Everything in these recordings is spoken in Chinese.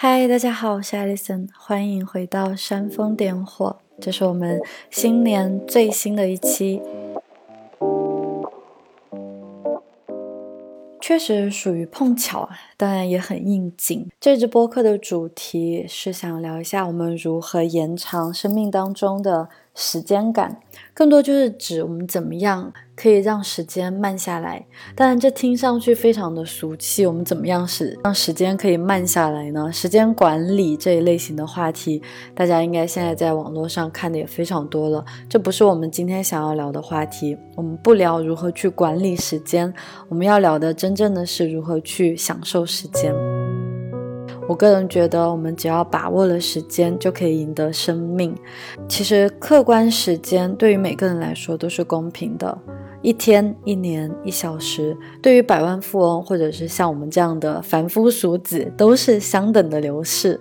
嗨，大家好，我是 Alison，欢迎回到煽风点火，这是我们新年最新的一期。确实属于碰巧，当然也很应景。这支播客的主题是想聊一下我们如何延长生命当中的。时间感更多就是指我们怎么样可以让时间慢下来。当然，这听上去非常的俗气。我们怎么样使让时间可以慢下来呢？时间管理这一类型的话题，大家应该现在在网络上看的也非常多了。这不是我们今天想要聊的话题。我们不聊如何去管理时间，我们要聊的真正的是如何去享受时间。我个人觉得，我们只要把握了时间，就可以赢得生命。其实，客观时间对于每个人来说都是公平的，一天、一年、一小时，对于百万富翁或者是像我们这样的凡夫俗子，都是相等的流逝。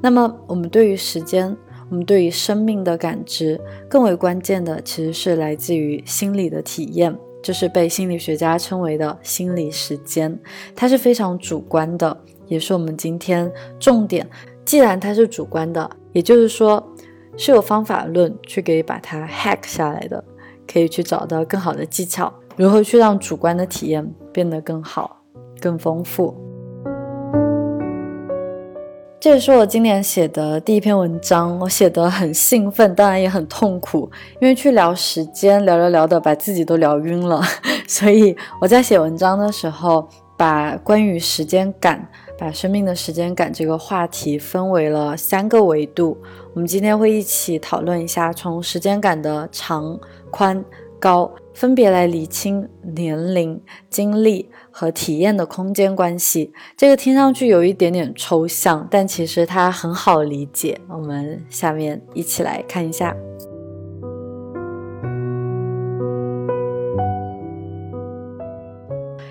那么，我们对于时间，我们对于生命的感知，更为关键的其实是来自于心理的体验，就是被心理学家称为的心理时间，它是非常主观的。也是我们今天重点。既然它是主观的，也就是说是有方法论去给把它 hack 下来的，可以去找到更好的技巧，如何去让主观的体验变得更好、更丰富。这也是我今年写的第一篇文章，我写得很兴奋，当然也很痛苦，因为去聊时间，聊着聊的把自己都聊晕了。所以我在写文章的时候，把关于时间感。把生命的时间感这个话题分为了三个维度，我们今天会一起讨论一下，从时间感的长、宽、高，分别来理清年龄、经历和体验的空间关系。这个听上去有一点点抽象，但其实它很好理解。我们下面一起来看一下。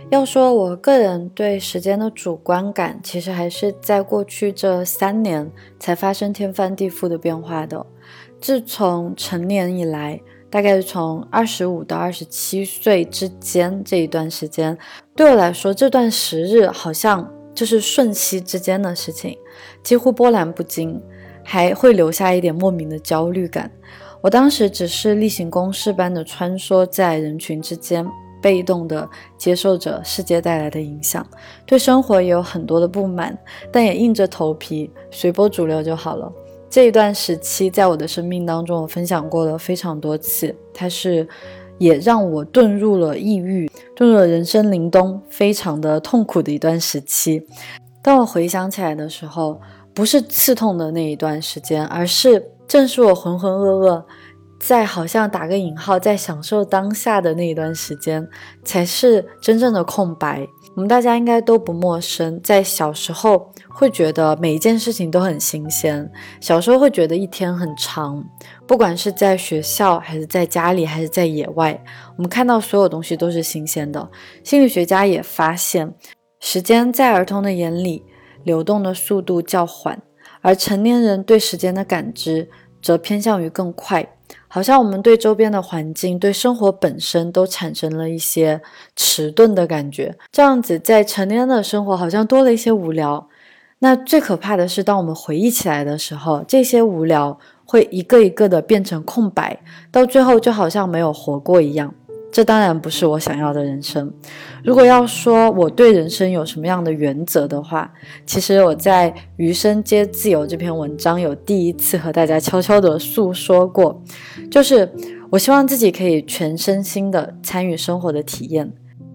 要说我个人对时间的主观感，其实还是在过去这三年才发生天翻地覆的变化的。自从成年以来，大概是从二十五到二十七岁之间这一段时间，对我来说，这段时日好像就是瞬息之间的事情，几乎波澜不惊，还会留下一点莫名的焦虑感。我当时只是例行公事般的穿梭在人群之间。被动的接受着世界带来的影响，对生活也有很多的不满，但也硬着头皮随波逐流就好了。这一段时期在我的生命当中，我分享过了非常多次，它是也让我遁入了抑郁，遁入了人生凛冬，非常的痛苦的一段时期。当我回想起来的时候，不是刺痛的那一段时间，而是正是我浑浑噩噩。在好像打个引号，在享受当下的那一段时间，才是真正的空白。我们大家应该都不陌生，在小时候会觉得每一件事情都很新鲜，小时候会觉得一天很长，不管是在学校还是在家里还是在野外，我们看到所有东西都是新鲜的。心理学家也发现，时间在儿童的眼里流动的速度较缓，而成年人对时间的感知则偏向于更快。好像我们对周边的环境、对生活本身都产生了一些迟钝的感觉，这样子在成年的生活好像多了一些无聊。那最可怕的是，当我们回忆起来的时候，这些无聊会一个一个的变成空白，到最后就好像没有活过一样。这当然不是我想要的人生。如果要说我对人生有什么样的原则的话，其实我在《余生皆自由》这篇文章有第一次和大家悄悄地诉说过，就是我希望自己可以全身心的参与生活的体验，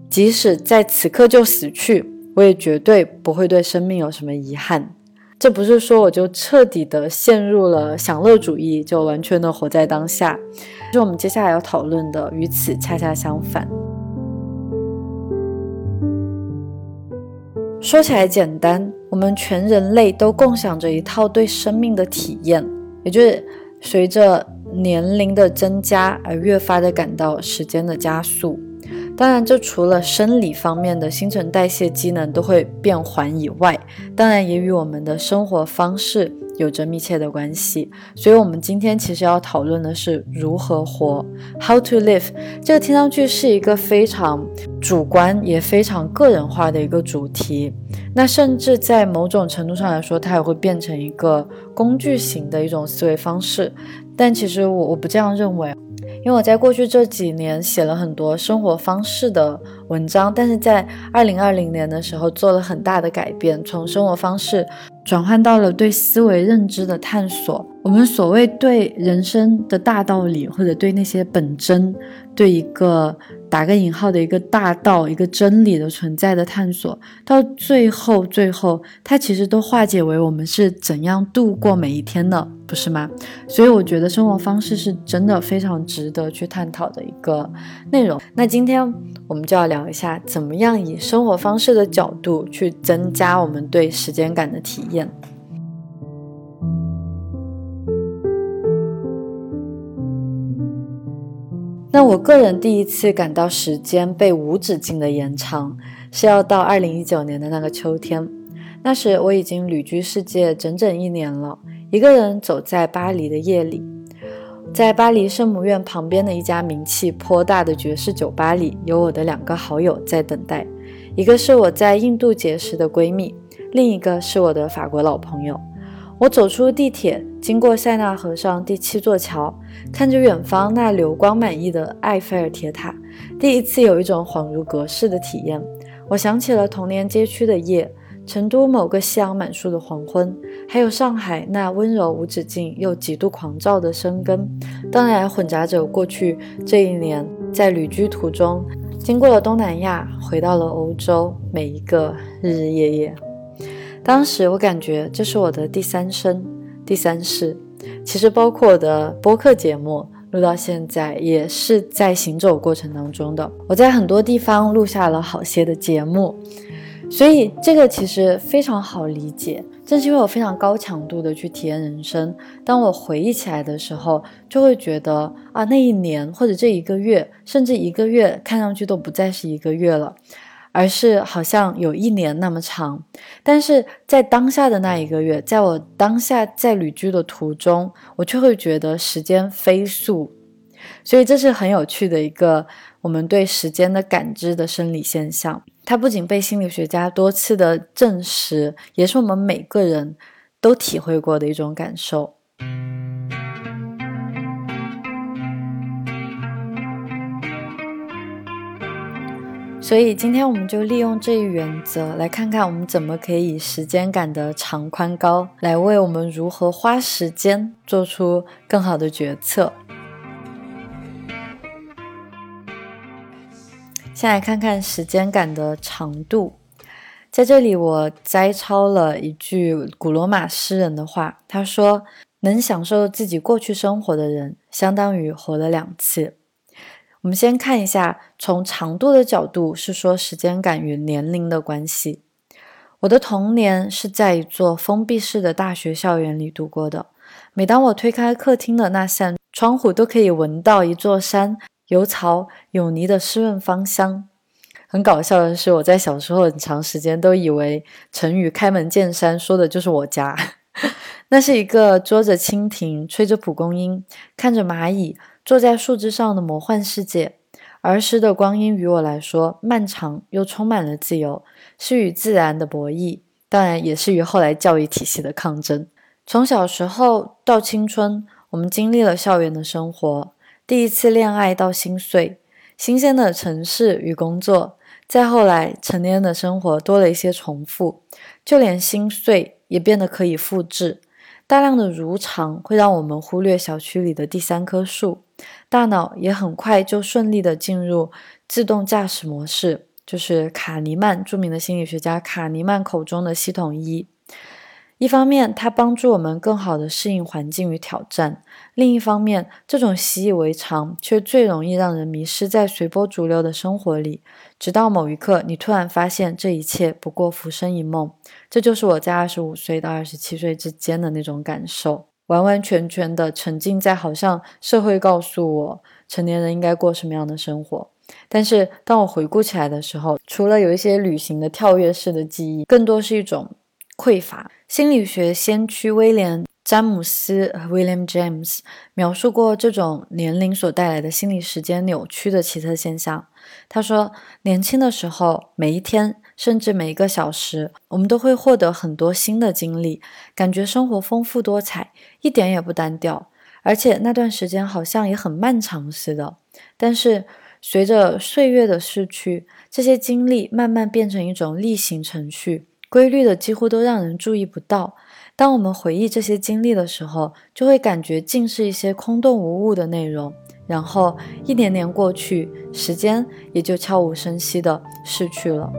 即使在此刻就死去，我也绝对不会对生命有什么遗憾。这不是说我就彻底的陷入了享乐主义，就完全的活在当下。是我们接下来要讨论的，与此恰恰相反。说起来简单，我们全人类都共享着一套对生命的体验，也就是随着年龄的增加而越发的感到时间的加速。当然，这除了生理方面的新陈代谢机能都会变缓以外，当然也与我们的生活方式有着密切的关系。所以，我们今天其实要讨论的是如何活，How to live。这个听上去是一个非常主观也非常个人化的一个主题。那甚至在某种程度上来说，它也会变成一个工具型的一种思维方式。但其实我我不这样认为。因为我在过去这几年写了很多生活方式的文章，但是在二零二零年的时候做了很大的改变，从生活方式转换到了对思维认知的探索。我们所谓对人生的大道理，或者对那些本真，对一个。打个引号的一个大道，一个真理的存在的探索，到最后，最后，它其实都化解为我们是怎样度过每一天的，不是吗？所以我觉得生活方式是真的非常值得去探讨的一个内容。那今天我们就要聊一下，怎么样以生活方式的角度去增加我们对时间感的体验。那我个人第一次感到时间被无止境的延长，是要到二零一九年的那个秋天。那时我已经旅居世界整整一年了，一个人走在巴黎的夜里，在巴黎圣母院旁边的一家名气颇大的爵士酒吧里，有我的两个好友在等待，一个是我在印度结识的闺蜜，另一个是我的法国老朋友。我走出地铁，经过塞纳河上第七座桥，看着远方那流光满溢的埃菲尔铁塔，第一次有一种恍如隔世的体验。我想起了童年街区的夜，成都某个夕阳满树的黄昏，还有上海那温柔无止境又极度狂躁的生根，当然混杂着过去这一年在旅居途中，经过了东南亚，回到了欧洲，每一个日日夜夜。当时我感觉这是我的第三生、第三世，其实包括我的播客节目录到现在也是在行走过程当中的。我在很多地方录下了好些的节目，所以这个其实非常好理解。正是因为我非常高强度的去体验人生，当我回忆起来的时候，就会觉得啊，那一年或者这一个月，甚至一个月，看上去都不再是一个月了。而是好像有一年那么长，但是在当下的那一个月，在我当下在旅居的途中，我却会觉得时间飞速，所以这是很有趣的一个我们对时间的感知的生理现象。它不仅被心理学家多次的证实，也是我们每个人都体会过的一种感受。所以今天我们就利用这一原则，来看看我们怎么可以以时间感的长宽高，来为我们如何花时间做出更好的决策。先来看看时间感的长度，在这里我摘抄了一句古罗马诗人的话，他说：“能享受自己过去生活的人，相当于活了两次。”我们先看一下，从长度的角度是说时间感与年龄的关系。我的童年是在一座封闭式的大学校园里度过的。每当我推开客厅的那扇窗户，都可以闻到一座山有草有泥的湿润芳香。很搞笑的是，我在小时候很长时间都以为成语“开门见山”说的就是我家。那是一个捉着蜻蜓、吹着蒲公英、看着蚂蚁。坐在树枝上的魔幻世界，儿时的光阴于我来说漫长又充满了自由，是与自然的博弈，当然也是与后来教育体系的抗争。从小时候到青春，我们经历了校园的生活，第一次恋爱到心碎，新鲜的城市与工作，再后来成年人的生活多了一些重复，就连心碎也变得可以复制。大量的如常会让我们忽略小区里的第三棵树。大脑也很快就顺利的进入自动驾驶模式，就是卡尼曼著名的心理学家卡尼曼口中的系统一。一方面，它帮助我们更好的适应环境与挑战；另一方面，这种习以为常却最容易让人迷失在随波逐流的生活里，直到某一刻，你突然发现这一切不过浮生一梦。这就是我在二十五岁到二十七岁之间的那种感受。完完全全的沉浸在好像社会告诉我成年人应该过什么样的生活，但是当我回顾起来的时候，除了有一些旅行的跳跃式的记忆，更多是一种匮乏。心理学先驱威廉。詹姆斯 （William James） 描述过这种年龄所带来的心理时间扭曲的奇特现象。他说：“年轻的时候，每一天，甚至每一个小时，我们都会获得很多新的经历，感觉生活丰富多彩，一点也不单调。而且那段时间好像也很漫长似的。但是，随着岁月的逝去，这些经历慢慢变成一种例行程序，规律的几乎都让人注意不到。”当我们回忆这些经历的时候，就会感觉尽是一些空洞无物的内容。然后一年年过去，时间也就悄无声息地逝去了。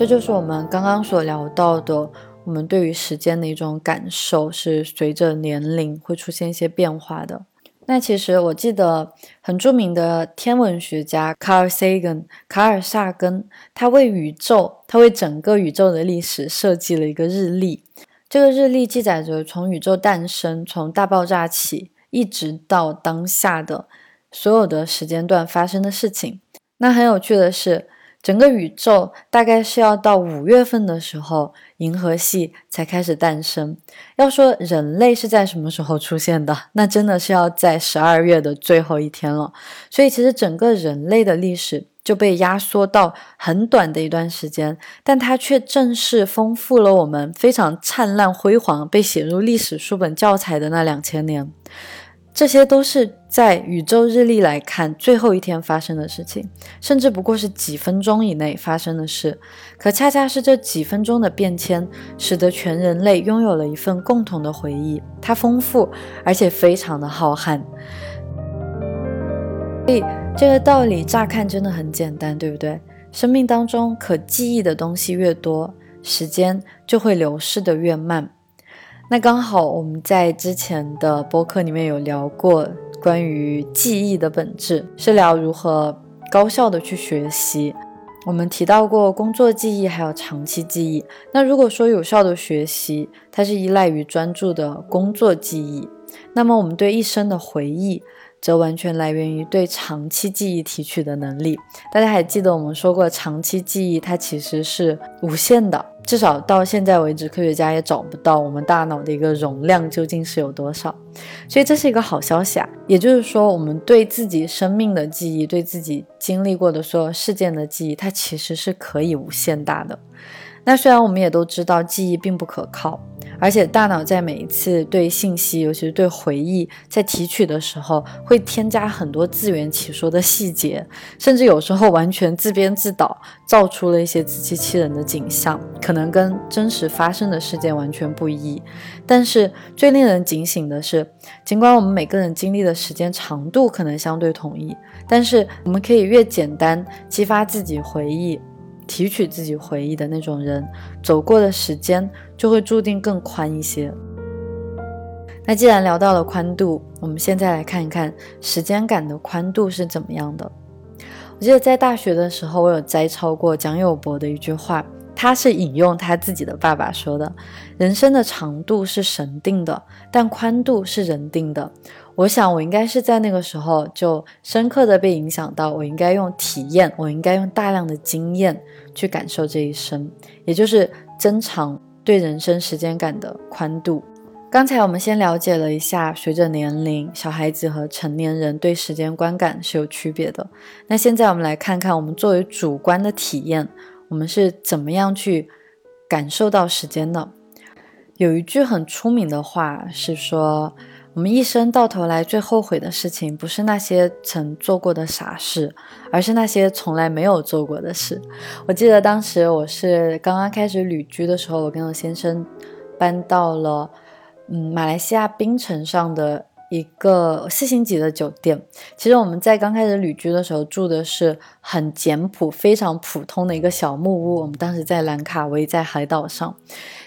这就是我们刚刚所聊到的，我们对于时间的一种感受，是随着年龄会出现一些变化的。那其实我记得很著名的天文学家卡尔萨根，卡尔萨根，他为宇宙，他为整个宇宙的历史设计了一个日历。这个日历记载着从宇宙诞生，从大爆炸起，一直到当下的所有的时间段发生的事情。那很有趣的是。整个宇宙大概是要到五月份的时候，银河系才开始诞生。要说人类是在什么时候出现的，那真的是要在十二月的最后一天了。所以，其实整个人类的历史就被压缩到很短的一段时间，但它却正是丰富了我们非常灿烂辉煌、被写入历史书本教材的那两千年。这些都是在宇宙日历来看最后一天发生的事情，甚至不过是几分钟以内发生的事。可恰恰是这几分钟的变迁，使得全人类拥有了一份共同的回忆。它丰富而且非常的浩瀚。所以这个道理乍看真的很简单，对不对？生命当中可记忆的东西越多，时间就会流逝的越慢。那刚好，我们在之前的播客里面有聊过关于记忆的本质，是聊如何高效的去学习。我们提到过工作记忆，还有长期记忆。那如果说有效的学习，它是依赖于专注的工作记忆，那么我们对一生的回忆。则完全来源于对长期记忆提取的能力。大家还记得我们说过，长期记忆它其实是无限的，至少到现在为止，科学家也找不到我们大脑的一个容量究竟是有多少。所以这是一个好消息啊，也就是说，我们对自己生命的记忆，对自己经历过的所有事件的记忆，它其实是可以无限大的。那虽然我们也都知道记忆并不可靠。而且大脑在每一次对信息，尤其是对回忆，在提取的时候，会添加很多自圆其说的细节，甚至有时候完全自编自导，造出了一些自欺欺人的景象，可能跟真实发生的事件完全不一。但是最令人警醒的是，尽管我们每个人经历的时间长度可能相对统一，但是我们可以越简单激发自己回忆。提取自己回忆的那种人，走过的时间就会注定更宽一些。那既然聊到了宽度，我们现在来看一看时间感的宽度是怎么样的。我记得在大学的时候，我有摘抄过蒋友柏的一句话，他是引用他自己的爸爸说的：“人生的长度是神定的，但宽度是人定的。”我想，我应该是在那个时候就深刻的被影响到，我应该用体验，我应该用大量的经验去感受这一生，也就是增长对人生时间感的宽度。刚才我们先了解了一下，随着年龄，小孩子和成年人对时间观感是有区别的。那现在我们来看看，我们作为主观的体验，我们是怎么样去感受到时间的？有一句很出名的话是说。我们一生到头来最后悔的事情，不是那些曾做过的傻事，而是那些从来没有做过的事。我记得当时我是刚刚开始旅居的时候，我跟我先生搬到了嗯马来西亚槟城上的。一个四星级的酒店，其实我们在刚开始旅居的时候住的是很简朴、非常普通的一个小木屋。我们当时在兰卡威，在海岛上。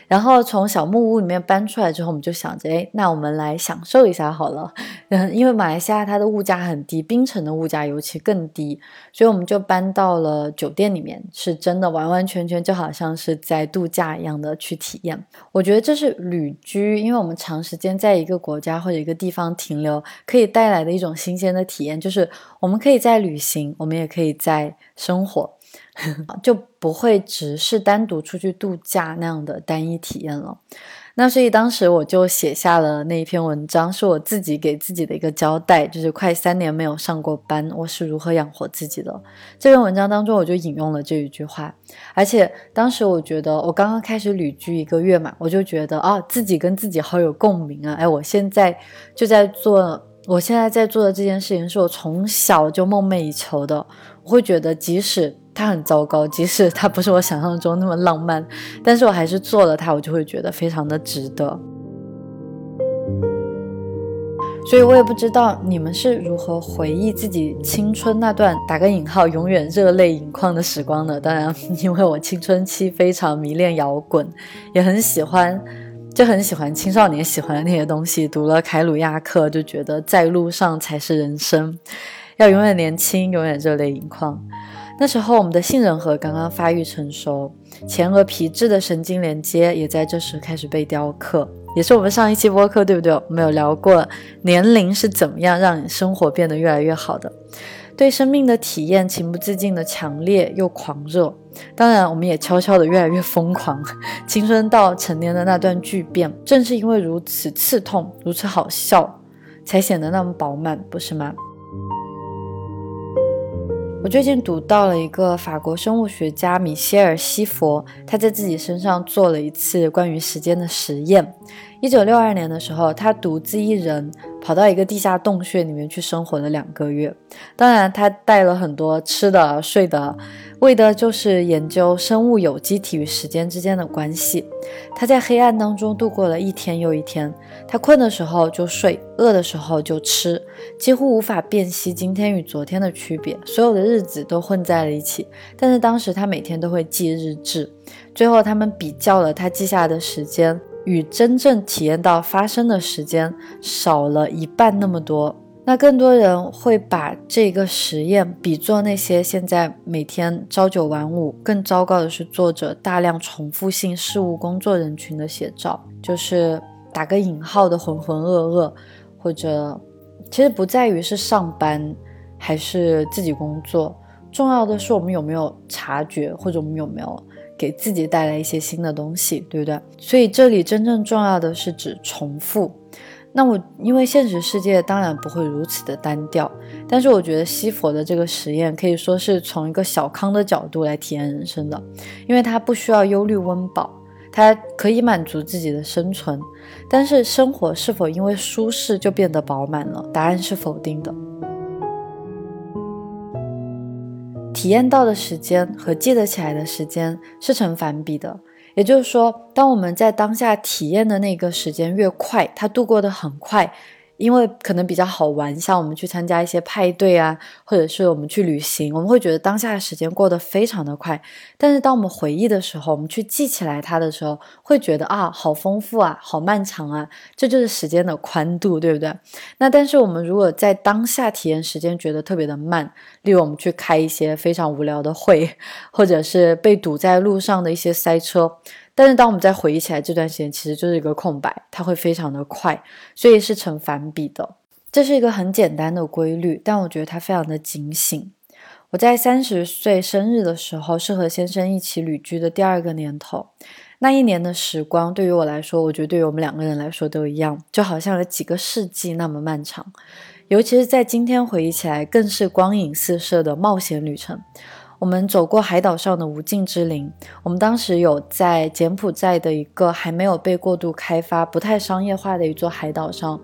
然后从小木屋里面搬出来之后，我们就想着，哎，那我们来享受一下好了。嗯，因为马来西亚它的物价很低，槟城的物价尤其更低，所以我们就搬到了酒店里面，是真的完完全全就好像是在度假一样的去体验。我觉得这是旅居，因为我们长时间在一个国家或者一个地方停留，可以带来的一种新鲜的体验，就是我们可以在旅行，我们也可以在生活。就不会只是单独出去度假那样的单一体验了。那所以当时我就写下了那一篇文章，是我自己给自己的一个交代，就是快三年没有上过班，我是如何养活自己的。这篇文章当中，我就引用了这一句话。而且当时我觉得，我刚刚开始旅居一个月嘛，我就觉得啊，自己跟自己好有共鸣啊！哎，我现在就在做，我现在在做的这件事情，是我从小就梦寐以求的。我会觉得，即使它很糟糕，即使它不是我想象中那么浪漫，但是我还是做了它，我就会觉得非常的值得。所以我也不知道你们是如何回忆自己青春那段打个引号永远热泪盈眶的时光的。当然，因为我青春期非常迷恋摇滚，也很喜欢，就很喜欢青少年喜欢的那些东西。读了凯鲁亚克，就觉得在路上才是人生。要永远年轻，永远热泪盈眶。那时候，我们的杏仁核刚刚发育成熟，前额皮质的神经连接也在这时开始被雕刻。也是我们上一期播客，对不对？我们有聊过年龄是怎么样让你生活变得越来越好的。对生命的体验情不自禁的强烈又狂热。当然，我们也悄悄的越来越疯狂。青春到成年的那段巨变，正是因为如此刺痛，如此好笑，才显得那么饱满，不是吗？我最近读到了一个法国生物学家米歇尔·西佛，他在自己身上做了一次关于时间的实验。一九六二年的时候，他独自一人。跑到一个地下洞穴里面去生活了两个月，当然他带了很多吃的、睡的，为的就是研究生物有机体与时间之间的关系。他在黑暗当中度过了一天又一天，他困的时候就睡，饿的时候就吃，几乎无法辨析今天与昨天的区别，所有的日子都混在了一起。但是当时他每天都会记日志，最后他们比较了他记下的时间。与真正体验到发生的时间少了一半那么多，那更多人会把这个实验比作那些现在每天朝九晚五，更糟糕的是做着大量重复性事务工作人群的写照，就是打个引号的浑浑噩噩，或者其实不在于是上班还是自己工作，重要的是我们有没有察觉，或者我们有没有。给自己带来一些新的东西，对不对？所以这里真正重要的是指重复。那我因为现实世界当然不会如此的单调，但是我觉得西佛的这个实验可以说是从一个小康的角度来体验人生的，因为他不需要忧虑温饱，他可以满足自己的生存。但是生活是否因为舒适就变得饱满了？答案是否定的。体验到的时间和记得起来的时间是成反比的，也就是说，当我们在当下体验的那个时间越快，它度过的很快。因为可能比较好玩，像我们去参加一些派对啊，或者是我们去旅行，我们会觉得当下的时间过得非常的快。但是当我们回忆的时候，我们去记起来它的时候，会觉得啊，好丰富啊，好漫长啊，这就是时间的宽度，对不对？那但是我们如果在当下体验时间觉得特别的慢，例如我们去开一些非常无聊的会，或者是被堵在路上的一些塞车。但是当我们再回忆起来这段时间，其实就是一个空白，它会非常的快，所以是成反比的。这是一个很简单的规律，但我觉得它非常的警醒。我在三十岁生日的时候，是和先生一起旅居的第二个年头。那一年的时光对于我来说，我觉得对于我们两个人来说都一样，就好像有几个世纪那么漫长。尤其是在今天回忆起来，更是光影四射的冒险旅程。我们走过海岛上的无尽之林。我们当时有在柬埔寨的一个还没有被过度开发、不太商业化的一座海岛上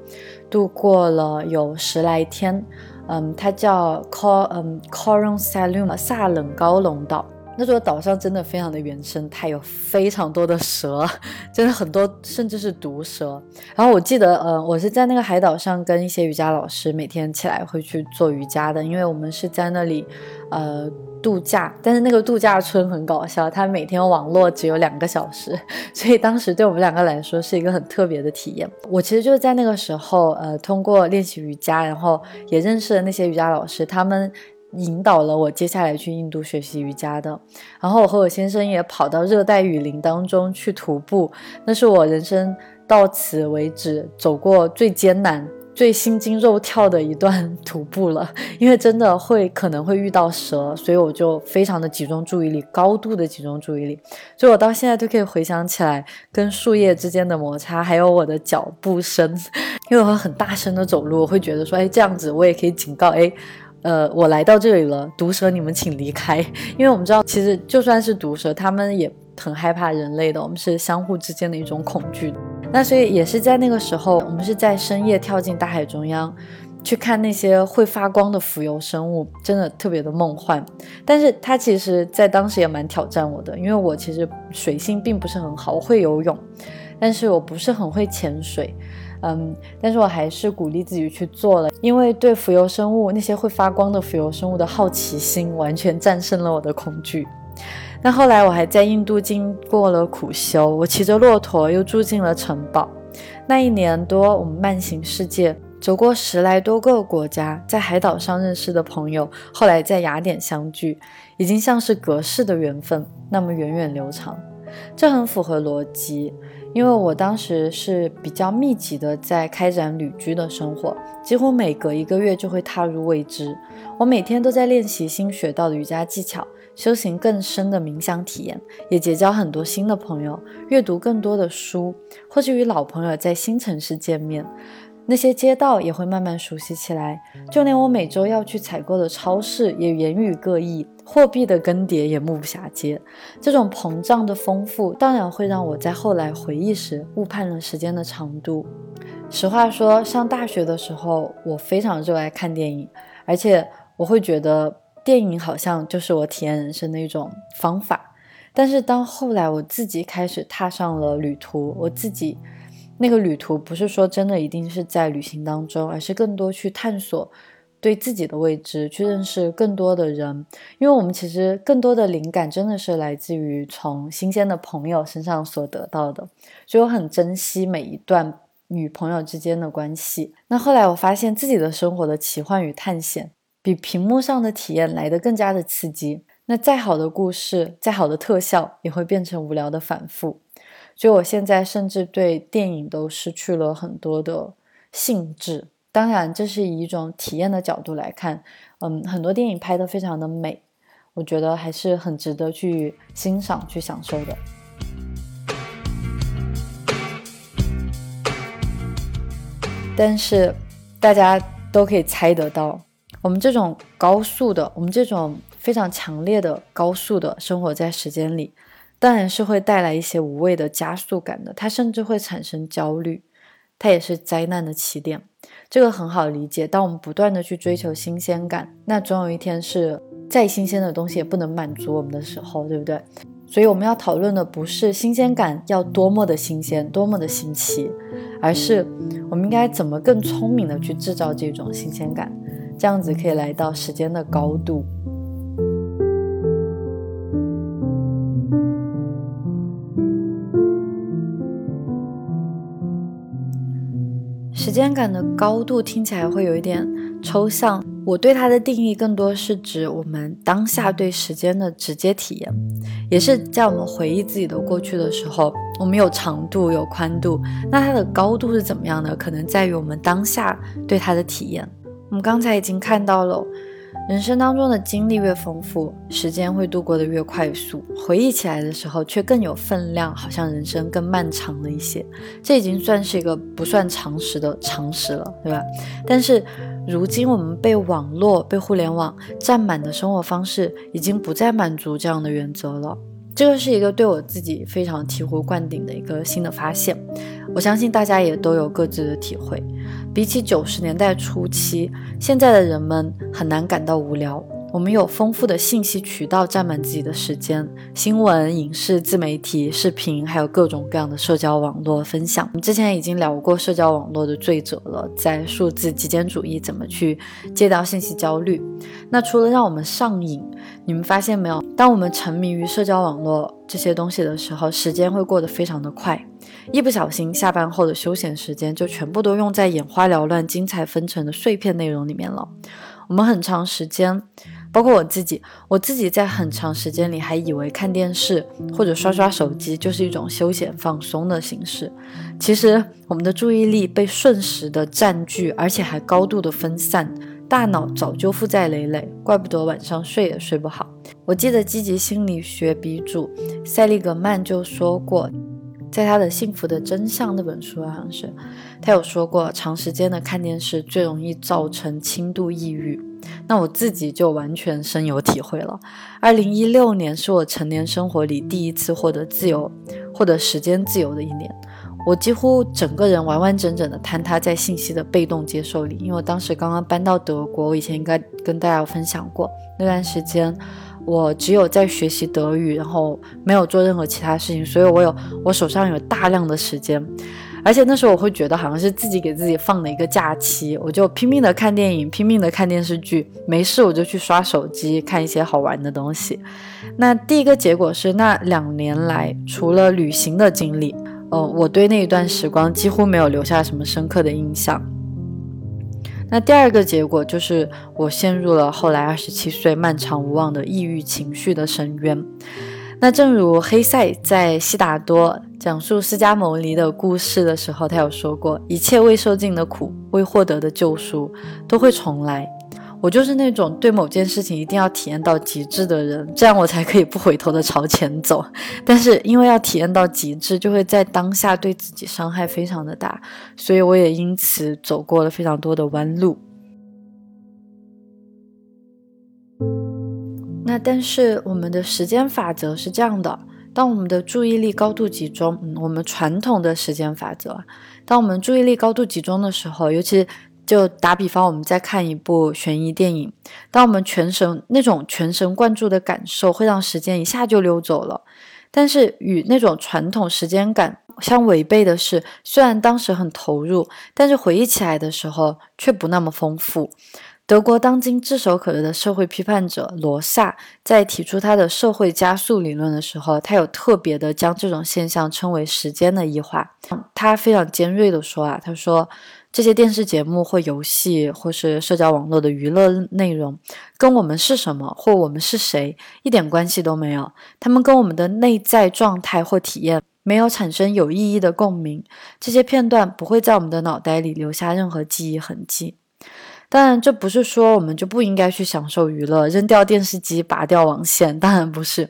度过了有十来天。嗯，它叫 Cor 嗯 Coron Salum 萨冷高龙岛。那座岛上真的非常的原生态，有非常多的蛇，真的很多，甚至是毒蛇。然后我记得，呃，我是在那个海岛上跟一些瑜伽老师每天起来会去做瑜伽的，因为我们是在那里，呃，度假。但是那个度假村很搞笑，它每天网络只有两个小时，所以当时对我们两个来说是一个很特别的体验。我其实就是在那个时候，呃，通过练习瑜伽，然后也认识了那些瑜伽老师，他们。引导了我接下来去印度学习瑜伽的，然后我和我先生也跑到热带雨林当中去徒步，那是我人生到此为止走过最艰难、最心惊肉跳的一段徒步了。因为真的会可能会遇到蛇，所以我就非常的集中注意力，高度的集中注意力。所以我到现在都可以回想起来跟树叶之间的摩擦，还有我的脚步声，因为我会很大声的走路，我会觉得说，哎，这样子我也可以警告，哎。呃，我来到这里了，毒蛇，你们请离开，因为我们知道，其实就算是毒蛇，他们也很害怕人类的，我们是相互之间的一种恐惧。那所以也是在那个时候，我们是在深夜跳进大海中央，去看那些会发光的浮游生物，真的特别的梦幻。但是它其实在当时也蛮挑战我的，因为我其实水性并不是很好，我会游泳，但是我不是很会潜水。嗯，但是我还是鼓励自己去做了，因为对浮游生物那些会发光的浮游生物的好奇心，完全战胜了我的恐惧。那后来我还在印度经过了苦修，我骑着骆驼又住进了城堡。那一年多，我们慢行世界，走过十来多个国家，在海岛上认识的朋友，后来在雅典相聚，已经像是隔世的缘分，那么源远流长。这很符合逻辑。因为我当时是比较密集的在开展旅居的生活，几乎每隔一个月就会踏入未知。我每天都在练习新学到的瑜伽技巧，修行更深的冥想体验，也结交很多新的朋友，阅读更多的书，或是与老朋友在新城市见面。那些街道也会慢慢熟悉起来，就连我每周要去采购的超市也言语各异，货币的更迭也目不暇接。这种膨胀的丰富，当然会让我在后来回忆时误判了时间的长度。实话说，上大学的时候，我非常热爱看电影，而且我会觉得电影好像就是我体验人生的一种方法。但是当后来我自己开始踏上了旅途，我自己。那个旅途不是说真的一定是在旅行当中，而是更多去探索对自己的未知，去认识更多的人。因为我们其实更多的灵感真的是来自于从新鲜的朋友身上所得到的，所以我很珍惜每一段与朋友之间的关系。那后来我发现自己的生活的奇幻与探险，比屏幕上的体验来得更加的刺激。那再好的故事，再好的特效，也会变成无聊的反复。所以，我现在甚至对电影都失去了很多的兴致。当然，这是以一种体验的角度来看，嗯，很多电影拍得非常的美，我觉得还是很值得去欣赏、去享受的。但是，大家都可以猜得到，我们这种高速的，我们这种非常强烈的高速的生活在时间里。当然是会带来一些无谓的加速感的，它甚至会产生焦虑，它也是灾难的起点。这个很好理解。当我们不断的去追求新鲜感，那总有一天是再新鲜的东西也不能满足我们的时候，对不对？所以我们要讨论的不是新鲜感要多么的新鲜，多么的新奇，而是我们应该怎么更聪明的去制造这种新鲜感，这样子可以来到时间的高度。时间感的高度听起来会有一点抽象，我对它的定义更多是指我们当下对时间的直接体验，也是在我们回忆自己的过去的时候，我们有长度有宽度，那它的高度是怎么样的？可能在于我们当下对它的体验。我们刚才已经看到了。人生当中的经历越丰富，时间会度过的越快速，回忆起来的时候却更有分量，好像人生更漫长了一些。这已经算是一个不算常识的常识了，对吧？但是如今我们被网络、被互联网占满的生活方式，已经不再满足这样的原则了。这个是一个对我自己非常醍醐灌顶的一个新的发现，我相信大家也都有各自的体会。比起九十年代初期，现在的人们很难感到无聊，我们有丰富的信息渠道占满自己的时间，新闻、影视、自媒体、视频，还有各种各样的社交网络分享。我们之前已经聊过社交网络的罪责了，在数字极简主义怎么去戒掉信息焦虑。那除了让我们上瘾，你们发现没有？当我们沉迷于社交网络这些东西的时候，时间会过得非常的快，一不小心，下班后的休闲时间就全部都用在眼花缭乱、精彩纷呈的碎片内容里面了。我们很长时间。包括我自己，我自己在很长时间里还以为看电视或者刷刷手机就是一种休闲放松的形式。其实我们的注意力被瞬时的占据，而且还高度的分散，大脑早就负债累累，怪不得晚上睡也睡不好。我记得积极心理学鼻祖塞利格曼就说过，在他的《幸福的真相》那本书好像是，他有说过，长时间的看电视最容易造成轻度抑郁。那我自己就完全深有体会了。二零一六年是我成年生活里第一次获得自由、获得时间自由的一年。我几乎整个人完完整整的坍塌在信息的被动接受里，因为我当时刚刚搬到德国。我以前应该跟大家分享过，那段时间我只有在学习德语，然后没有做任何其他事情，所以我有我手上有大量的时间。而且那时候我会觉得好像是自己给自己放了一个假期，我就拼命的看电影，拼命的看电视剧，没事我就去刷手机看一些好玩的东西。那第一个结果是，那两年来除了旅行的经历，呃，我对那一段时光几乎没有留下什么深刻的印象。那第二个结果就是我陷入了后来二十七岁漫长无望的抑郁情绪的深渊。那正如黑塞在《悉达多》讲述释迦牟尼的故事的时候，他有说过：“一切未受尽的苦，未获得的救赎，都会重来。”我就是那种对某件事情一定要体验到极致的人，这样我才可以不回头的朝前走。但是因为要体验到极致，就会在当下对自己伤害非常的大，所以我也因此走过了非常多的弯路。那但是我们的时间法则是这样的：当我们的注意力高度集中，嗯，我们传统的时间法则，当我们注意力高度集中的时候，尤其就打比方，我们在看一部悬疑电影，当我们全神那种全神贯注的感受，会让时间一下就溜走了。但是与那种传统时间感相违背的是，虽然当时很投入，但是回忆起来的时候却不那么丰富。德国当今炙手可热的社会批判者罗萨在提出他的社会加速理论的时候，他有特别的将这种现象称为时间的异化。他非常尖锐的说啊，他说这些电视节目或游戏或是社交网络的娱乐内容，跟我们是什么或我们是谁一点关系都没有。他们跟我们的内在状态或体验没有产生有意义的共鸣。这些片段不会在我们的脑袋里留下任何记忆痕迹。当然，这不是说我们就不应该去享受娱乐，扔掉电视机，拔掉网线。当然不是，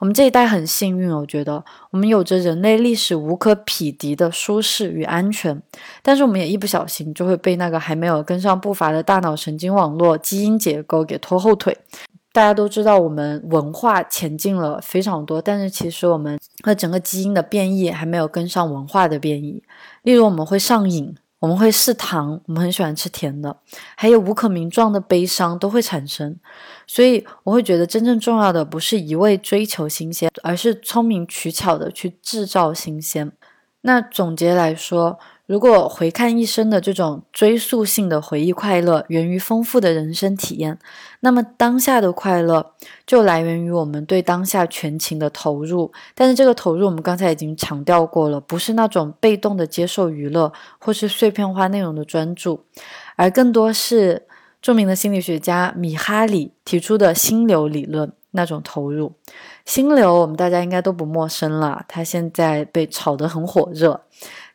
我们这一代很幸运，我觉得我们有着人类历史无可匹敌的舒适与安全。但是我们也一不小心就会被那个还没有跟上步伐的大脑神经网络基因结构给拖后腿。大家都知道，我们文化前进了非常多，但是其实我们和整个基因的变异还没有跟上文化的变异。例如，我们会上瘾。我们会嗜糖，我们很喜欢吃甜的，还有无可名状的悲伤都会产生，所以我会觉得真正重要的不是一味追求新鲜，而是聪明取巧的去制造新鲜。那总结来说。如果回看一生的这种追溯性的回忆快乐源于丰富的人生体验，那么当下的快乐就来源于我们对当下全情的投入。但是这个投入，我们刚才已经强调过了，不是那种被动的接受娱乐或是碎片化内容的专注，而更多是著名的心理学家米哈里提出的心流理论那种投入。心流我们大家应该都不陌生了，它现在被炒得很火热。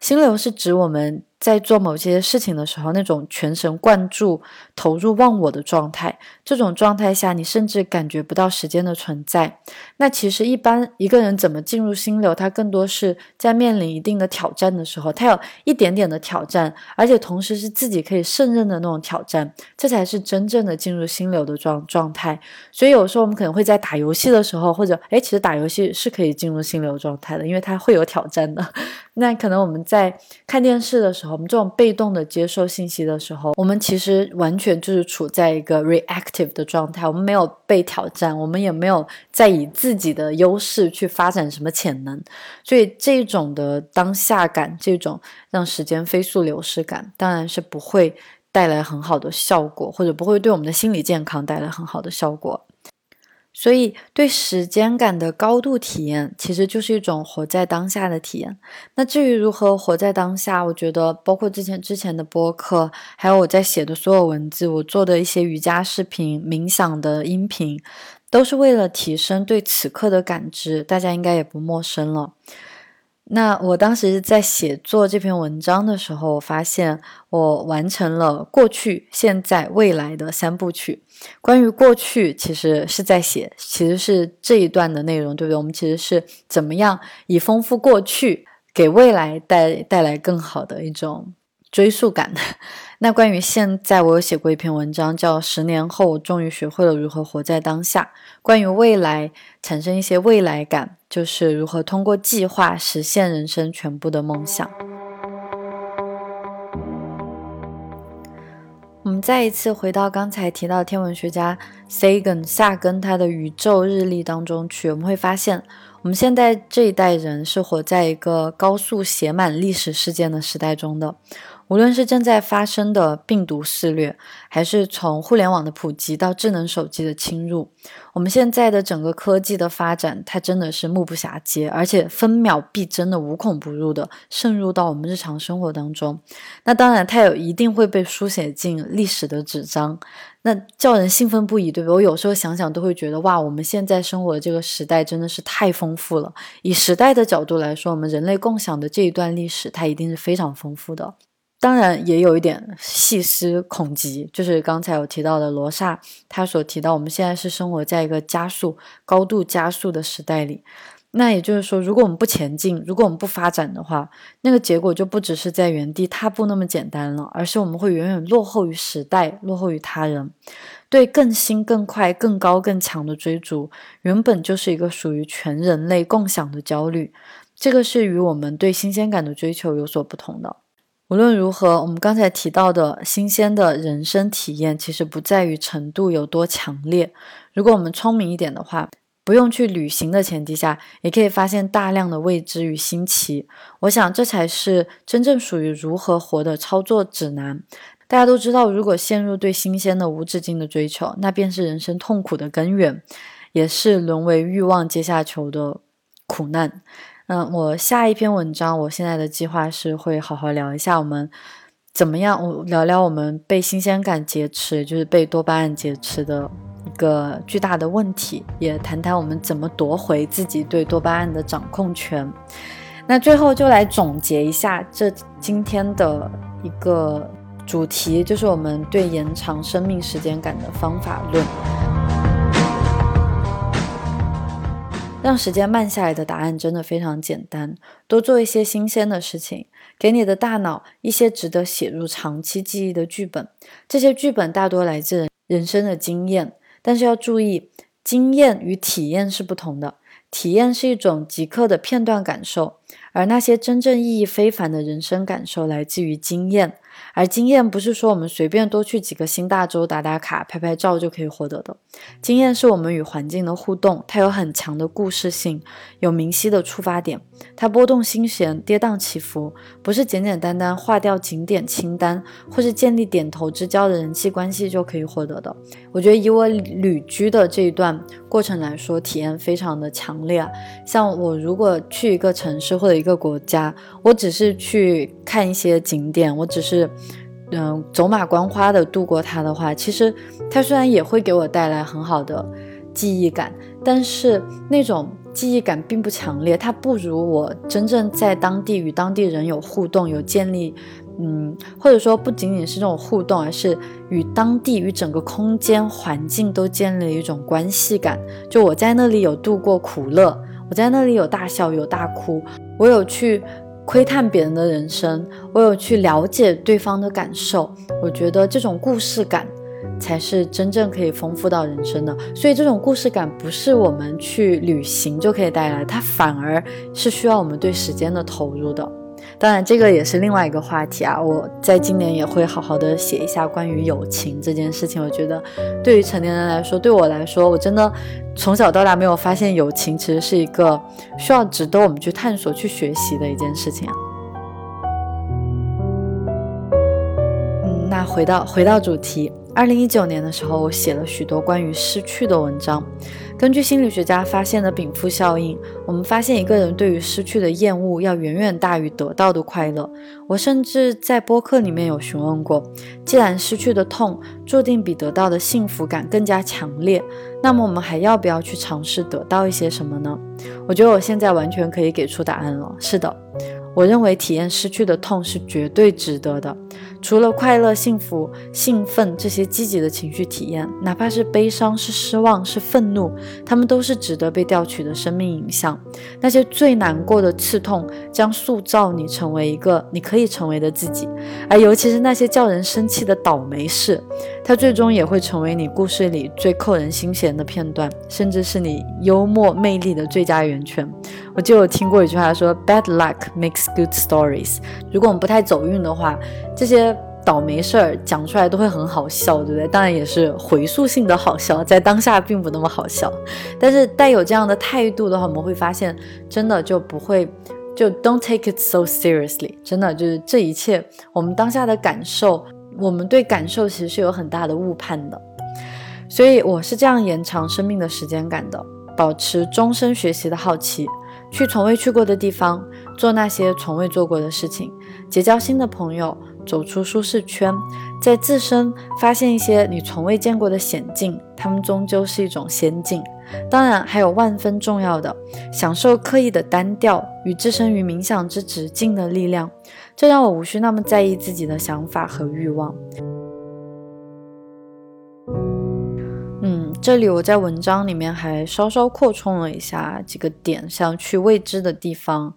心流是指我们在做某些事情的时候，那种全神贯注、投入忘我的状态。这种状态下，你甚至感觉不到时间的存在。那其实一般一个人怎么进入心流，他更多是在面临一定的挑战的时候，他有一点点的挑战，而且同时是自己可以胜任的那种挑战，这才是真正的进入心流的状状态。所以有时候我们可能会在打游戏的时候，或者哎，其实打游戏是可以进入心流状态的，因为它会有挑战的。那可能我们在看电视的时候，我们这种被动的接受信息的时候，我们其实完全就是处在一个 reactive 的状态，我们没有被挑战，我们也没有在以自己的优势去发展什么潜能，所以这种的当下感，这种让时间飞速流逝感，当然是不会带来很好的效果，或者不会对我们的心理健康带来很好的效果。所以，对时间感的高度体验，其实就是一种活在当下的体验。那至于如何活在当下，我觉得，包括之前之前的播客，还有我在写的所有文字，我做的一些瑜伽视频、冥想的音频，都是为了提升对此刻的感知。大家应该也不陌生了。那我当时在写作这篇文章的时候，我发现我完成了过去、现在、未来的三部曲。关于过去，其实是在写，其实是这一段的内容，对不对？我们其实是怎么样以丰富过去，给未来带带来更好的一种追溯感。那关于现在，我有写过一篇文章，叫《十年后我终于学会了如何活在当下》。关于未来，产生一些未来感，就是如何通过计划实现人生全部的梦想。我们再一次回到刚才提到天文学家 Sagan 夏根他的宇宙日历当中去，我们会发现，我们现在这一代人是活在一个高速写满历史事件的时代中的。无论是正在发生的病毒肆虐，还是从互联网的普及到智能手机的侵入，我们现在的整个科技的发展，它真的是目不暇接，而且分秒必争的无孔不入的渗入到我们日常生活当中。那当然，它有一定会被书写进历史的纸张，那叫人兴奋不已，对不对？我有时候想想都会觉得，哇，我们现在生活的这个时代真的是太丰富了。以时代的角度来说，我们人类共享的这一段历史，它一定是非常丰富的。当然也有一点细思恐极，就是刚才有提到的罗刹，他所提到我们现在是生活在一个加速、高度加速的时代里。那也就是说，如果我们不前进，如果我们不发展的话，那个结果就不只是在原地踏步那么简单了，而是我们会远远落后于时代，落后于他人。对更新、更快、更高、更强的追逐，原本就是一个属于全人类共享的焦虑。这个是与我们对新鲜感的追求有所不同的。无论如何，我们刚才提到的新鲜的人生体验，其实不在于程度有多强烈。如果我们聪明一点的话，不用去旅行的前提下，也可以发现大量的未知与新奇。我想，这才是真正属于如何活的操作指南。大家都知道，如果陷入对新鲜的无止境的追求，那便是人生痛苦的根源，也是沦为欲望阶下囚的苦难。嗯，我下一篇文章，我现在的计划是会好好聊一下我们怎么样，我聊聊我们被新鲜感劫持，就是被多巴胺劫持的一个巨大的问题，也谈谈我们怎么夺回自己对多巴胺的掌控权。那最后就来总结一下这今天的一个主题，就是我们对延长生命时间感的方法论。让时间慢下来的答案真的非常简单，多做一些新鲜的事情，给你的大脑一些值得写入长期记忆的剧本。这些剧本大多来自人生的经验，但是要注意，经验与体验是不同的。体验是一种即刻的片段感受，而那些真正意义非凡的人生感受来自于经验。而经验不是说我们随便多去几个新大洲打打卡、拍拍照就可以获得的。经验是我们与环境的互动，它有很强的故事性，有明晰的出发点，它波动心弦、跌宕起伏，不是简简单单划掉景点清单或是建立点头之交的人际关系就可以获得的。我觉得以我旅居的这一段过程来说，体验非常的强烈。像我如果去一个城市或者一个国家，我只是去看一些景点，我只是。嗯，走马观花的度过它的话，其实它虽然也会给我带来很好的记忆感，但是那种记忆感并不强烈。它不如我真正在当地与当地人有互动，有建立，嗯，或者说不仅仅是这种互动，而是与当地与整个空间环境都建立了一种关系感。就我在那里有度过苦乐，我在那里有大笑有大哭，我有去。窥探别人的人生，我有去了解对方的感受，我觉得这种故事感才是真正可以丰富到人生的。所以这种故事感不是我们去旅行就可以带来，它反而是需要我们对时间的投入的。当然，这个也是另外一个话题啊。我在今年也会好好的写一下关于友情这件事情。我觉得，对于成年人来说，对我来说，我真的从小到大没有发现友情其实是一个需要值得我们去探索、去学习的一件事情。嗯，那回到回到主题。二零一九年的时候，我写了许多关于失去的文章。根据心理学家发现的禀赋效应，我们发现一个人对于失去的厌恶要远远大于得到的快乐。我甚至在播客里面有询问过：既然失去的痛注定比得到的幸福感更加强烈，那么我们还要不要去尝试得到一些什么呢？我觉得我现在完全可以给出答案了。是的。我认为体验失去的痛是绝对值得的。除了快乐、幸福、兴奋这些积极的情绪体验，哪怕是悲伤、是失望、是愤怒，他们都是值得被调取的生命影像。那些最难过的刺痛，将塑造你成为一个你可以成为的自己。而尤其是那些叫人生气的倒霉事，它最终也会成为你故事里最扣人心弦的片段，甚至是你幽默魅力的最佳源泉。我就有听过一句话说：“Bad luck makes good stories。”如果我们不太走运的话，这些倒霉事儿讲出来都会很好笑，对不对？当然也是回溯性的好笑，在当下并不那么好笑。但是带有这样的态度的话，我们会发现，真的就不会就 Don't take it so seriously。真的就是这一切，我们当下的感受，我们对感受其实是有很大的误判的。所以我是这样延长生命的时间感的，保持终身学习的好奇。去从未去过的地方，做那些从未做过的事情，结交新的朋友，走出舒适圈，在自身发现一些你从未见过的险境，他们终究是一种仙境。当然，还有万分重要的，享受刻意的单调与置身于冥想之直境的力量，这让我无需那么在意自己的想法和欲望。这里我在文章里面还稍稍扩充了一下几个点，像去未知的地方，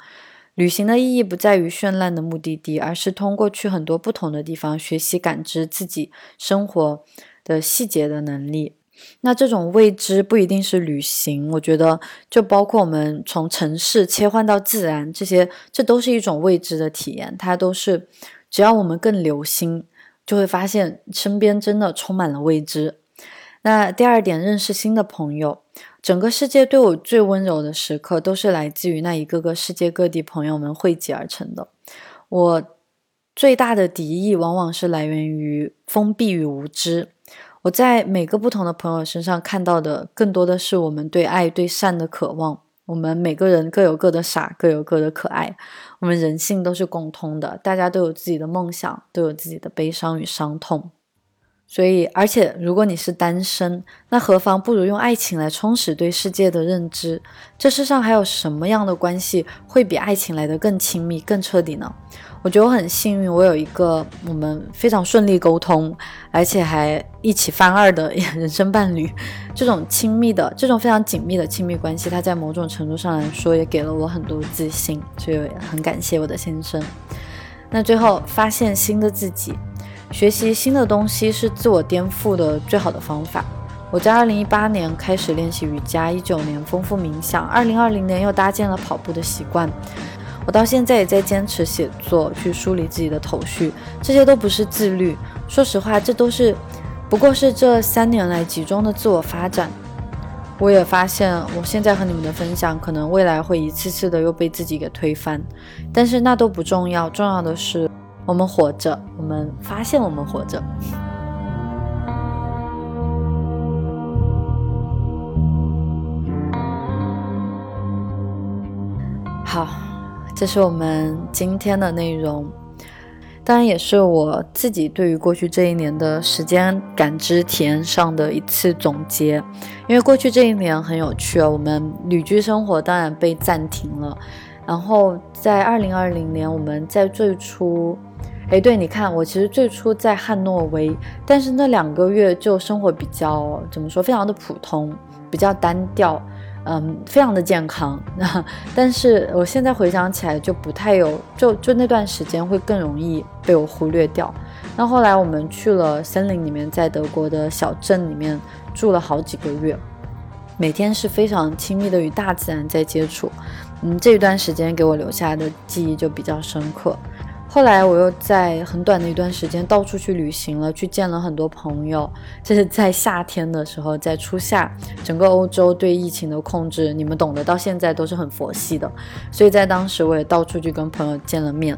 旅行的意义不在于绚烂的目的地，而是通过去很多不同的地方，学习感知自己生活的细节的能力。那这种未知不一定是旅行，我觉得就包括我们从城市切换到自然，这些这都是一种未知的体验。它都是只要我们更留心，就会发现身边真的充满了未知。那第二点，认识新的朋友。整个世界对我最温柔的时刻，都是来自于那一个个世界各地朋友们汇集而成的。我最大的敌意，往往是来源于封闭与无知。我在每个不同的朋友身上看到的，更多的是我们对爱、对善的渴望。我们每个人各有各的傻，各有各的可爱。我们人性都是共通的，大家都有自己的梦想，都有自己的悲伤与伤痛。所以，而且，如果你是单身，那何妨不如用爱情来充实对世界的认知？这世上还有什么样的关系会比爱情来得更亲密、更彻底呢？我觉得我很幸运，我有一个我们非常顺利沟通，而且还一起翻二的 人生伴侣。这种亲密的、这种非常紧密的亲密关系，它在某种程度上来说也给了我很多自信，所以很感谢我的先生。那最后，发现新的自己。学习新的东西是自我颠覆的最好的方法。我在二零一八年开始练习瑜伽，一九年丰富冥想，二零二零年又搭建了跑步的习惯。我到现在也在坚持写作，去梳理自己的头绪。这些都不是自律，说实话，这都是不过是这三年来集中的自我发展。我也发现，我现在和你们的分享，可能未来会一次次的又被自己给推翻，但是那都不重要，重要的是。我们活着，我们发现我们活着。好，这是我们今天的内容，当然也是我自己对于过去这一年的时间感知体验上的一次总结。因为过去这一年很有趣啊，我们旅居生活当然被暂停了，然后在二零二零年，我们在最初。哎，对，你看，我其实最初在汉诺威，但是那两个月就生活比较怎么说，非常的普通，比较单调，嗯，非常的健康。那 但是我现在回想起来，就不太有，就就那段时间会更容易被我忽略掉。那后来我们去了森林里面，在德国的小镇里面住了好几个月，每天是非常亲密的与大自然在接触。嗯，这一段时间给我留下的记忆就比较深刻。后来我又在很短的一段时间到处去旅行了，去见了很多朋友。这是在夏天的时候，在初夏，整个欧洲对疫情的控制，你们懂得，到现在都是很佛系的。所以在当时，我也到处去跟朋友见了面。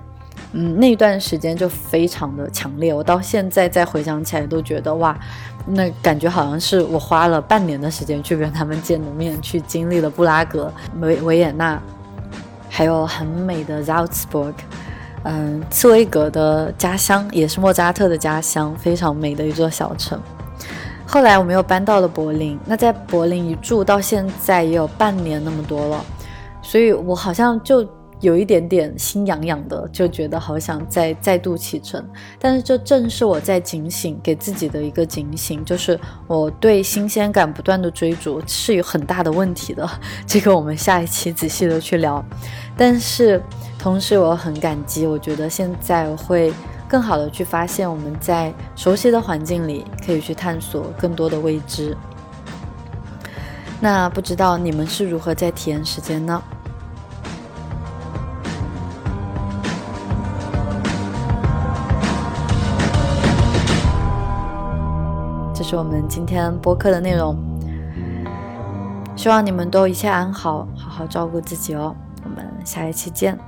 嗯，那段时间就非常的强烈，我到现在再回想起来都觉得哇，那感觉好像是我花了半年的时间去跟他们见的面，去经历了布拉格、维维也纳，还有很美的 Salzburg。嗯，茨威格的家乡也是莫扎特的家乡，非常美的一座小城。后来我们又搬到了柏林，那在柏林一住到现在也有半年那么多了，所以我好像就。有一点点心痒痒的，就觉得好想再再度启程。但是这正是我在警醒给自己的一个警醒，就是我对新鲜感不断的追逐是有很大的问题的。这个我们下一期仔细的去聊。但是同时我很感激，我觉得现在会更好的去发现我们在熟悉的环境里可以去探索更多的未知。那不知道你们是如何在体验时间呢？是我们今天播客的内容，希望你们都一切安好，好好照顾自己哦。我们下一期见。